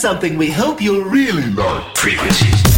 something we hope you'll really like. Frequencies.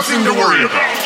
Nothing to worry about.